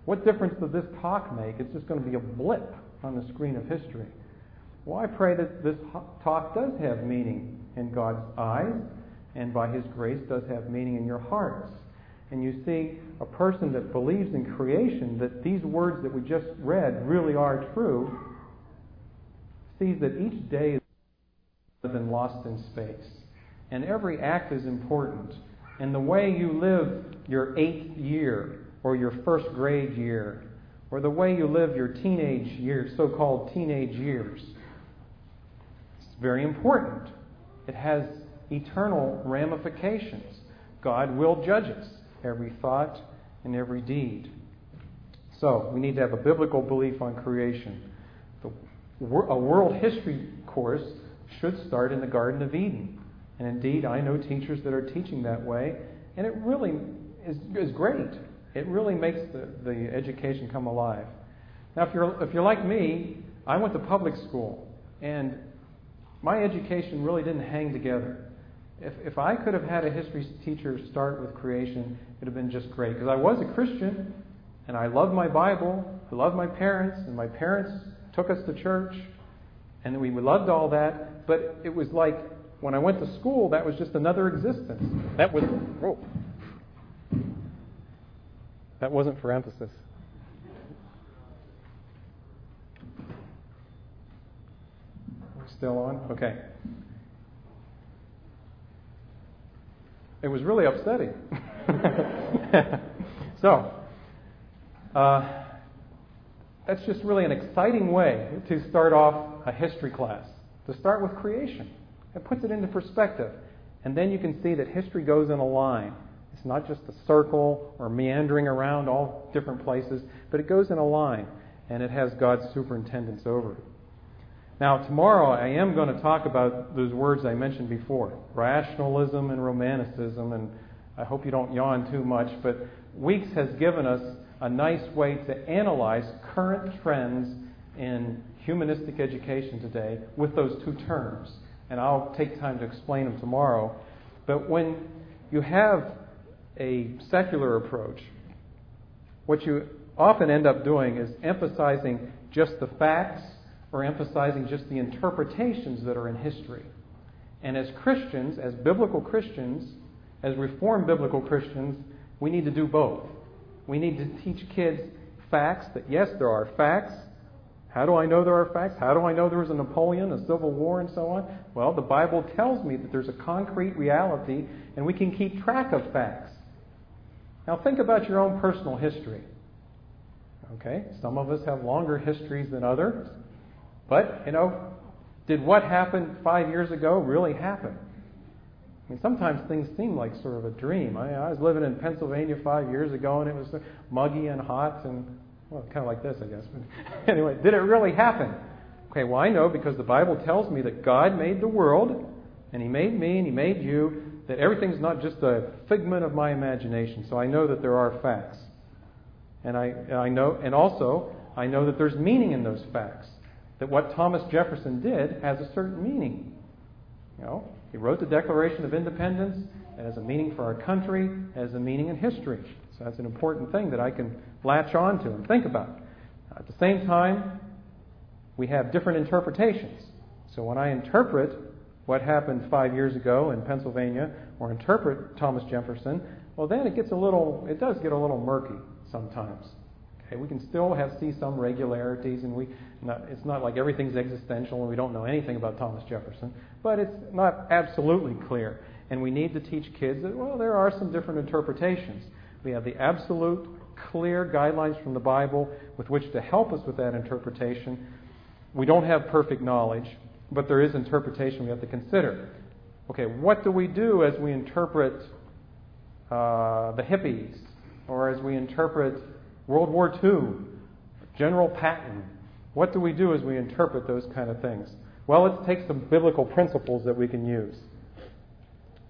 What difference does this talk make? It's just going to be a blip on the screen of history. Well, I pray that this talk does have meaning in God's eyes, and by His grace does have meaning in your hearts. And you see, a person that believes in creation, that these words that we just read really are true, sees that each day is than lost in space. And every act is important. And the way you live your eighth year, or your first grade year, or the way you live your teenage years, so called teenage years, it's very important. It has eternal ramifications. God will judge us, every thought and every deed. So, we need to have a biblical belief on creation. The a world history course should start in the Garden of Eden. And indeed, I know teachers that are teaching that way, and it really is, is great. It really makes the, the education come alive. Now, if you're, if you're like me, I went to public school, and my education really didn't hang together. If, if I could have had a history teacher start with creation, it would have been just great. Because I was a Christian, and I loved my Bible, I loved my parents, and my parents took us to church, and we loved all that. But it was like when I went to school, that was just another existence. That was whoa. That wasn't for emphasis. We're still on? Okay. It was really upsetting. so, uh, that's just really an exciting way to start off a history class. To start with creation. It puts it into perspective. And then you can see that history goes in a line. It's not just a circle or meandering around all different places, but it goes in a line and it has God's superintendence over it. Now, tomorrow I am going to talk about those words I mentioned before rationalism and romanticism, and I hope you don't yawn too much, but Weeks has given us a nice way to analyze current trends in humanistic education today with those two terms. And I'll take time to explain them tomorrow. But when you have a secular approach, what you often end up doing is emphasizing just the facts or emphasizing just the interpretations that are in history. And as Christians, as biblical Christians, as Reformed biblical Christians, we need to do both. We need to teach kids facts that, yes, there are facts. How do I know there are facts? How do I know there was a Napoleon, a Civil War, and so on? Well, the Bible tells me that there's a concrete reality, and we can keep track of facts. Now, think about your own personal history. Okay, some of us have longer histories than others, but, you know, did what happened five years ago really happen? I mean, sometimes things seem like sort of a dream. I, I was living in Pennsylvania five years ago, and it was muggy and hot, and well, kind of like this, I guess. But anyway, did it really happen? Okay, well, I know because the Bible tells me that God made the world, and He made me, and He made you. That everything's not just a figment of my imagination. So I know that there are facts, and I, I know, and also I know that there's meaning in those facts. That what Thomas Jefferson did has a certain meaning. You know, he wrote the Declaration of Independence. it has a meaning for our country, it has a meaning in history. So that's an important thing that I can latch on to and think about. At the same time, we have different interpretations. So when I interpret what happened five years ago in Pennsylvania or interpret Thomas Jefferson, well, then it gets a little, it does get a little murky sometimes. Okay, we can still have see some regularities, and we, not, it's not like everything's existential and we don't know anything about Thomas Jefferson, but it's not absolutely clear. And we need to teach kids that, well, there are some different interpretations. We have the absolute, clear guidelines from the Bible with which to help us with that interpretation. We don't have perfect knowledge, but there is interpretation we have to consider. Okay, what do we do as we interpret uh, the hippies, or as we interpret World War II, General Patton? What do we do as we interpret those kind of things? Well, let's take some biblical principles that we can use.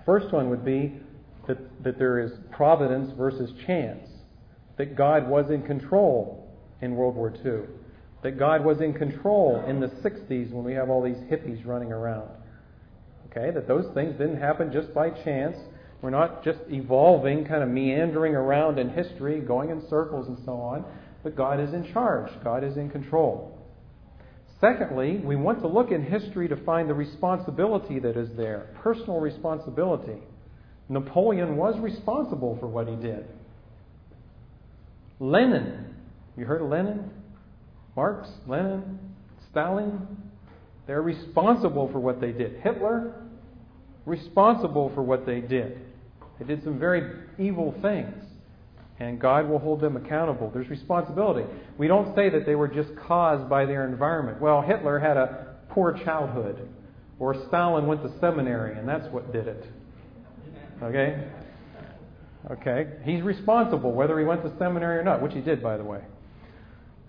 First one would be that, that there is providence versus chance, that God was in control in World War II, that God was in control in the 60s when we have all these hippies running around. Okay, that those things didn't happen just by chance. We're not just evolving, kind of meandering around in history, going in circles and so on, but God is in charge, God is in control. Secondly, we want to look in history to find the responsibility that is there, personal responsibility. Napoleon was responsible for what he did. Lenin, you heard of Lenin? Marx, Lenin, Stalin, they're responsible for what they did. Hitler, responsible for what they did. They did some very evil things, and God will hold them accountable. There's responsibility. We don't say that they were just caused by their environment. Well, Hitler had a poor childhood, or Stalin went to seminary, and that's what did it. Okay? Okay? He's responsible whether he went to seminary or not, which he did, by the way.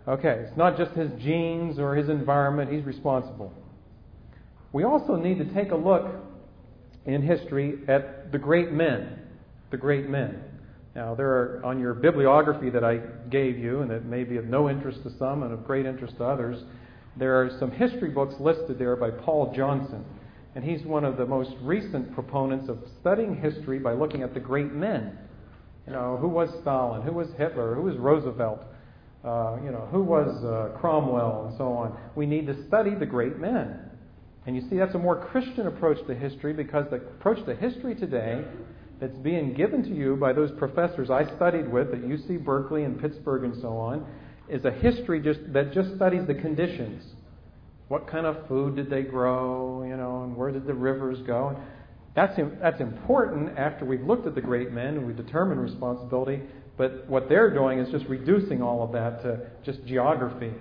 Okay, it's not just his genes or his environment, he's responsible. We also need to take a look in history at the great men. The great men. Now, there are on your bibliography that I gave you, and that may be of no interest to some and of great interest to others, there are some history books listed there by Paul Johnson. And he's one of the most recent proponents of studying history by looking at the great men. You know, who was Stalin? Who was Hitler? Who was Roosevelt? Uh, you know, who was uh, Cromwell and so on. We need to study the great men. And you see, that's a more Christian approach to history because the approach to history today that's being given to you by those professors I studied with at UC Berkeley and Pittsburgh and so on is a history just, that just studies the conditions. What kind of food did they grow, you know, and where did the rivers go? That's, that's important after we've looked at the great men and we've determined responsibility, but what they're doing is just reducing all of that to just geography.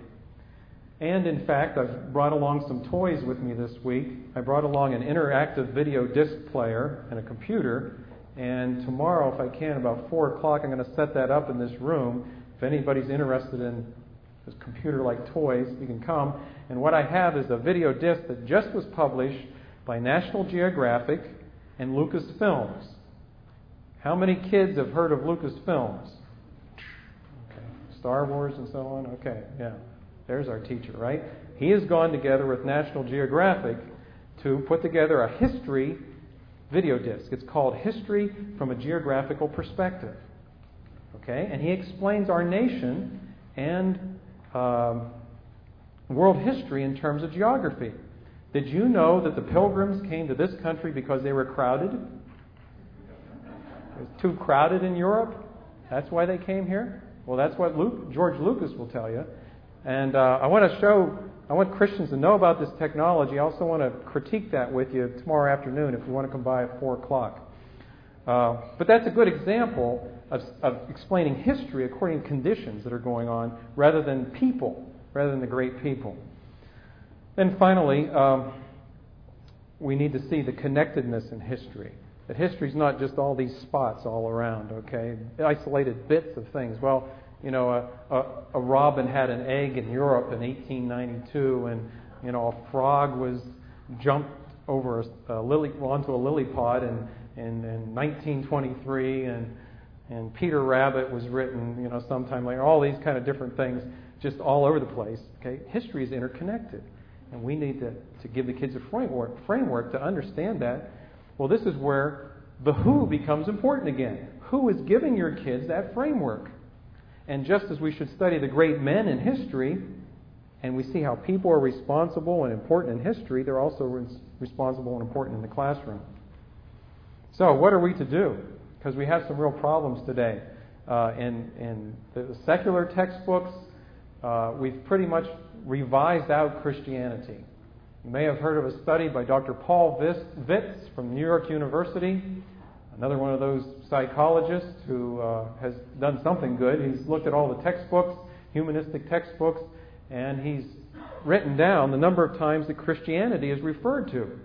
And in fact, I've brought along some toys with me this week. I brought along an interactive video disc player and a computer. And tomorrow, if I can, about 4 o'clock, I'm going to set that up in this room. If anybody's interested in computer like toys, you can come. And what I have is a video disc that just was published by National Geographic and Lucasfilms. How many kids have heard of Lucasfilms? Okay. Star Wars and so on? Okay, yeah. There's our teacher, right? He has gone together with National Geographic to put together a history video disc. It's called History from a Geographical Perspective. Okay? And he explains our nation and um, world history in terms of geography. Did you know that the pilgrims came to this country because they were crowded? It was too crowded in Europe. That's why they came here. Well, that's what Luke, George Lucas will tell you. And uh, I want to show, I want Christians to know about this technology. I also want to critique that with you tomorrow afternoon if you want to come by at 4 o'clock. Uh, but that's a good example of, of explaining history according to conditions that are going on rather than people, rather than the great people. Then finally, um, we need to see the connectedness in history. That history is not just all these spots all around, okay? Isolated bits of things. Well, you know, a, a, a robin had an egg in Europe in 1892, and, you know, a frog was jumped over a, a lily, onto a lily pod in, in, in 1923, and, and Peter Rabbit was written, you know, sometime later. All these kind of different things just all over the place, okay? History is interconnected. And we need to, to give the kids a framework, framework to understand that well, this is where the who becomes important again. Who is giving your kids that framework? And just as we should study the great men in history, and we see how people are responsible and important in history, they're also res- responsible and important in the classroom. So, what are we to do? Because we have some real problems today. Uh, in in the secular textbooks, uh, we've pretty much revised out Christianity. You may have heard of a study by Dr. Paul Vitz from New York University, another one of those psychologists who uh, has done something good. He's looked at all the textbooks, humanistic textbooks, and he's written down the number of times that Christianity is referred to.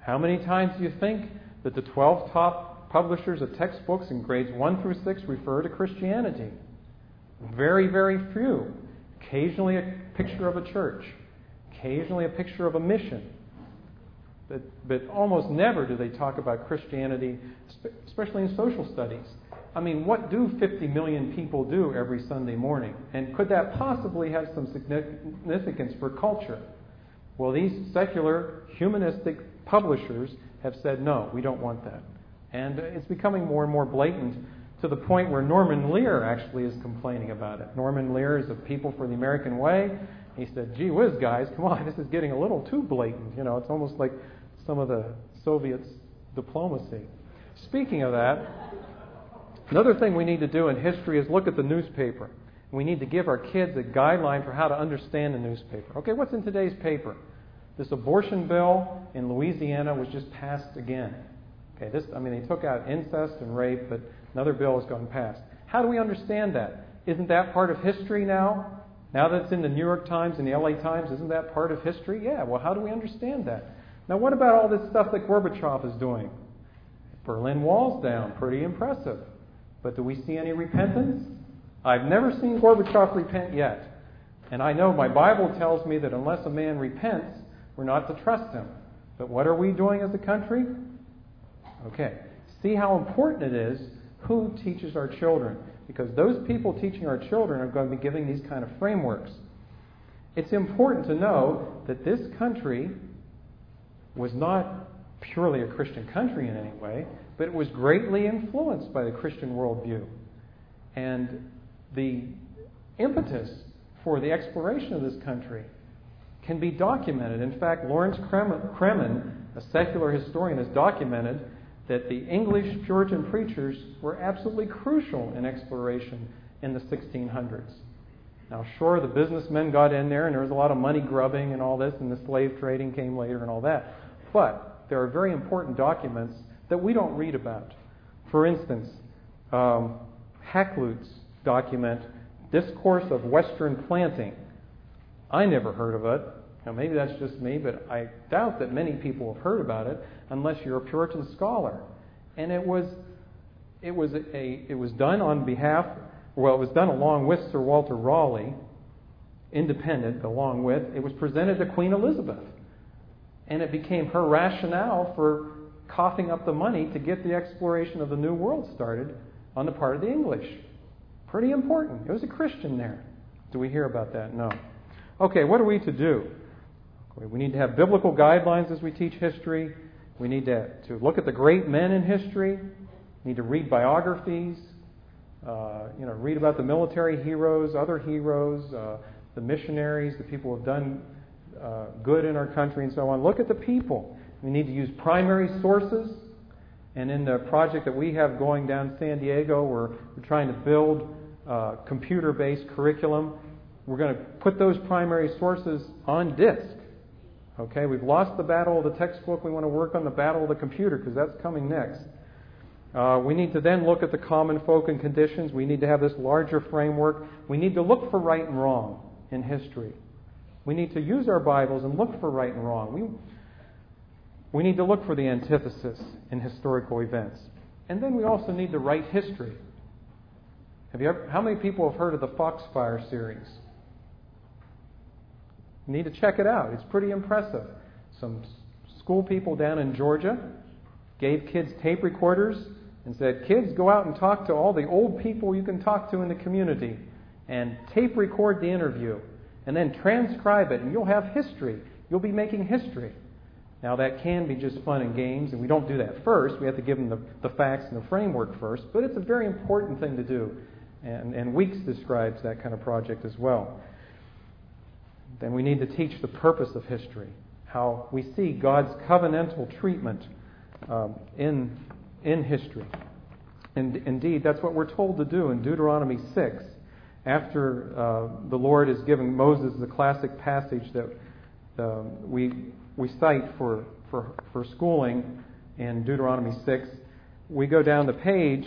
How many times do you think that the 12 top publishers of textbooks in grades 1 through 6 refer to Christianity? Very, very few. Occasionally picture of a church, occasionally a picture of a mission. But, but almost never do they talk about Christianity, especially in social studies. I mean, what do 50 million people do every Sunday morning? And could that possibly have some significance for culture? Well, these secular, humanistic publishers have said, no, we don't want that. And it's becoming more and more blatant to the point where Norman Lear actually is complaining about it. Norman Lear is of People for the American Way. He said, gee whiz, guys, come on, this is getting a little too blatant. You know, it's almost like some of the Soviets' diplomacy. Speaking of that, another thing we need to do in history is look at the newspaper. We need to give our kids a guideline for how to understand the newspaper. Okay, what's in today's paper? This abortion bill in Louisiana was just passed again. Okay, this I mean they took out incest and rape, but Another bill has gone past. How do we understand that? Isn't that part of history now? Now that it's in the New York Times and the LA Times, isn't that part of history? Yeah, well, how do we understand that? Now, what about all this stuff that Gorbachev is doing? Berlin Wall's down, pretty impressive. But do we see any repentance? I've never seen Gorbachev repent yet. And I know my Bible tells me that unless a man repents, we're not to trust him. But what are we doing as a country? Okay. See how important it is who teaches our children? Because those people teaching our children are going to be giving these kind of frameworks. It's important to know that this country was not purely a Christian country in any way, but it was greatly influenced by the Christian worldview. And the impetus for the exploration of this country can be documented. In fact, Lawrence Cremin, a secular historian, has documented that the English Puritan preachers were absolutely crucial in exploration in the 1600s. Now, sure, the businessmen got in there, and there was a lot of money grubbing and all this, and the slave trading came later and all that. But there are very important documents that we don't read about. For instance, um, Hakluyt's document, Discourse of Western Planting. I never heard of it. Now, maybe that's just me, but I doubt that many people have heard about it unless you're a Puritan scholar. And it was, it was, a, it was done on behalf, well, it was done along with Sir Walter Raleigh, independent, along with, it was presented to Queen Elizabeth. And it became her rationale for coughing up the money to get the exploration of the New World started on the part of the English. Pretty important. It was a Christian there. Do we hear about that? No. Okay, what are we to do? We need to have biblical guidelines as we teach history. We need to, to look at the great men in history. Need to read biographies. Uh, you know, read about the military heroes, other heroes, uh, the missionaries, the people who have done uh, good in our country, and so on. Look at the people. We need to use primary sources. And in the project that we have going down San Diego, we're, we're trying to build uh, computer based curriculum. We're going to put those primary sources on disk. Okay, we've lost the battle of the textbook. We want to work on the battle of the computer because that's coming next. Uh, we need to then look at the common folk and conditions. We need to have this larger framework. We need to look for right and wrong in history. We need to use our Bibles and look for right and wrong. We, we need to look for the antithesis in historical events. And then we also need to write history. Have you ever, how many people have heard of the Foxfire series? You need to check it out. It's pretty impressive. Some school people down in Georgia gave kids tape recorders and said, Kids, go out and talk to all the old people you can talk to in the community and tape record the interview and then transcribe it, and you'll have history. You'll be making history. Now, that can be just fun and games, and we don't do that first. We have to give them the, the facts and the framework first, but it's a very important thing to do. And, and Weeks describes that kind of project as well. Then we need to teach the purpose of history, how we see God's covenantal treatment um, in, in history. And indeed, that's what we're told to do in Deuteronomy 6. After uh, the Lord is giving Moses the classic passage that uh, we we cite for, for, for schooling in Deuteronomy 6, we go down the page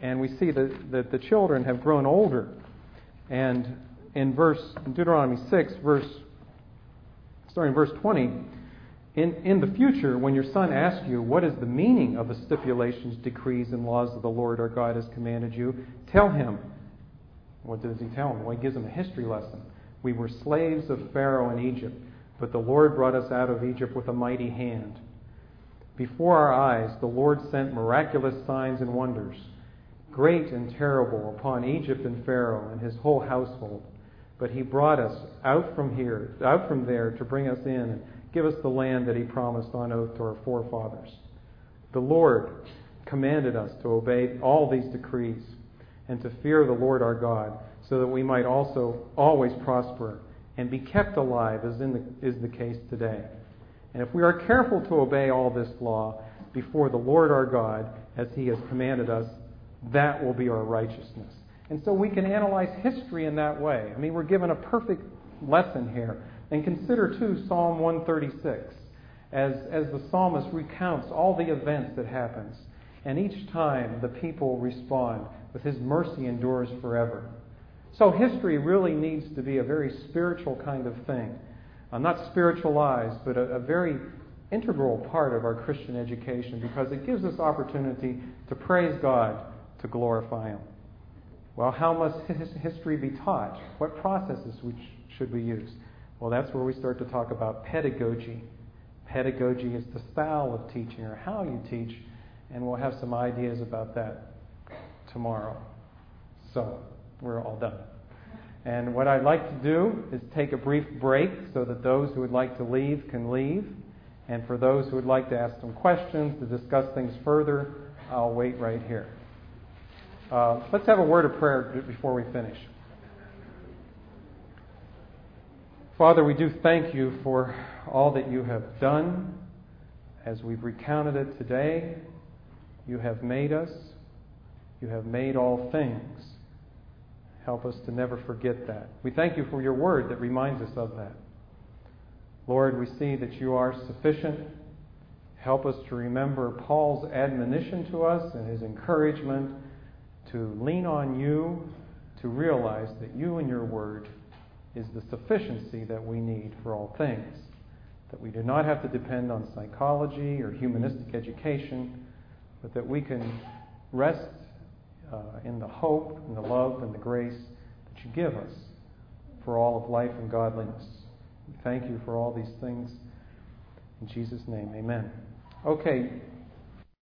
and we see that, that the children have grown older. And in verse in Deuteronomy 6, verse starting verse 20, in, in the future, when your son asks you, What is the meaning of the stipulations, decrees, and laws that the Lord our God has commanded you? Tell him. What does he tell him? Well, he gives him a history lesson. We were slaves of Pharaoh in Egypt. But the Lord brought us out of Egypt with a mighty hand. Before our eyes, the Lord sent miraculous signs and wonders, great and terrible, upon Egypt and Pharaoh and his whole household. But he brought us out from here, out from there, to bring us in and give us the land that he promised on oath to our forefathers. The Lord commanded us to obey all these decrees and to fear the Lord our God, so that we might also always prosper and be kept alive, as in the, is the case today. And if we are careful to obey all this law before the Lord our God, as he has commanded us, that will be our righteousness. And so we can analyze history in that way. I mean, we're given a perfect lesson here. And consider, too, Psalm 136, as, as the psalmist recounts all the events that happens. And each time the people respond with his mercy endures forever. So history really needs to be a very spiritual kind of thing. Uh, not spiritualized, but a, a very integral part of our Christian education because it gives us opportunity to praise God, to glorify Him. Well, how must history be taught? What processes should we use? Well, that's where we start to talk about pedagogy. Pedagogy is the style of teaching or how you teach, and we'll have some ideas about that tomorrow. So, we're all done. And what I'd like to do is take a brief break so that those who would like to leave can leave. And for those who would like to ask some questions, to discuss things further, I'll wait right here. Uh, let's have a word of prayer before we finish. Father, we do thank you for all that you have done. As we've recounted it today, you have made us, you have made all things. Help us to never forget that. We thank you for your word that reminds us of that. Lord, we see that you are sufficient. Help us to remember Paul's admonition to us and his encouragement to lean on you, to realize that you and your word is the sufficiency that we need for all things. That we do not have to depend on psychology or humanistic education, but that we can rest uh, in the hope and the love and the grace that you give us for all of life and godliness. We thank you for all these things. In Jesus' name, amen. Okay.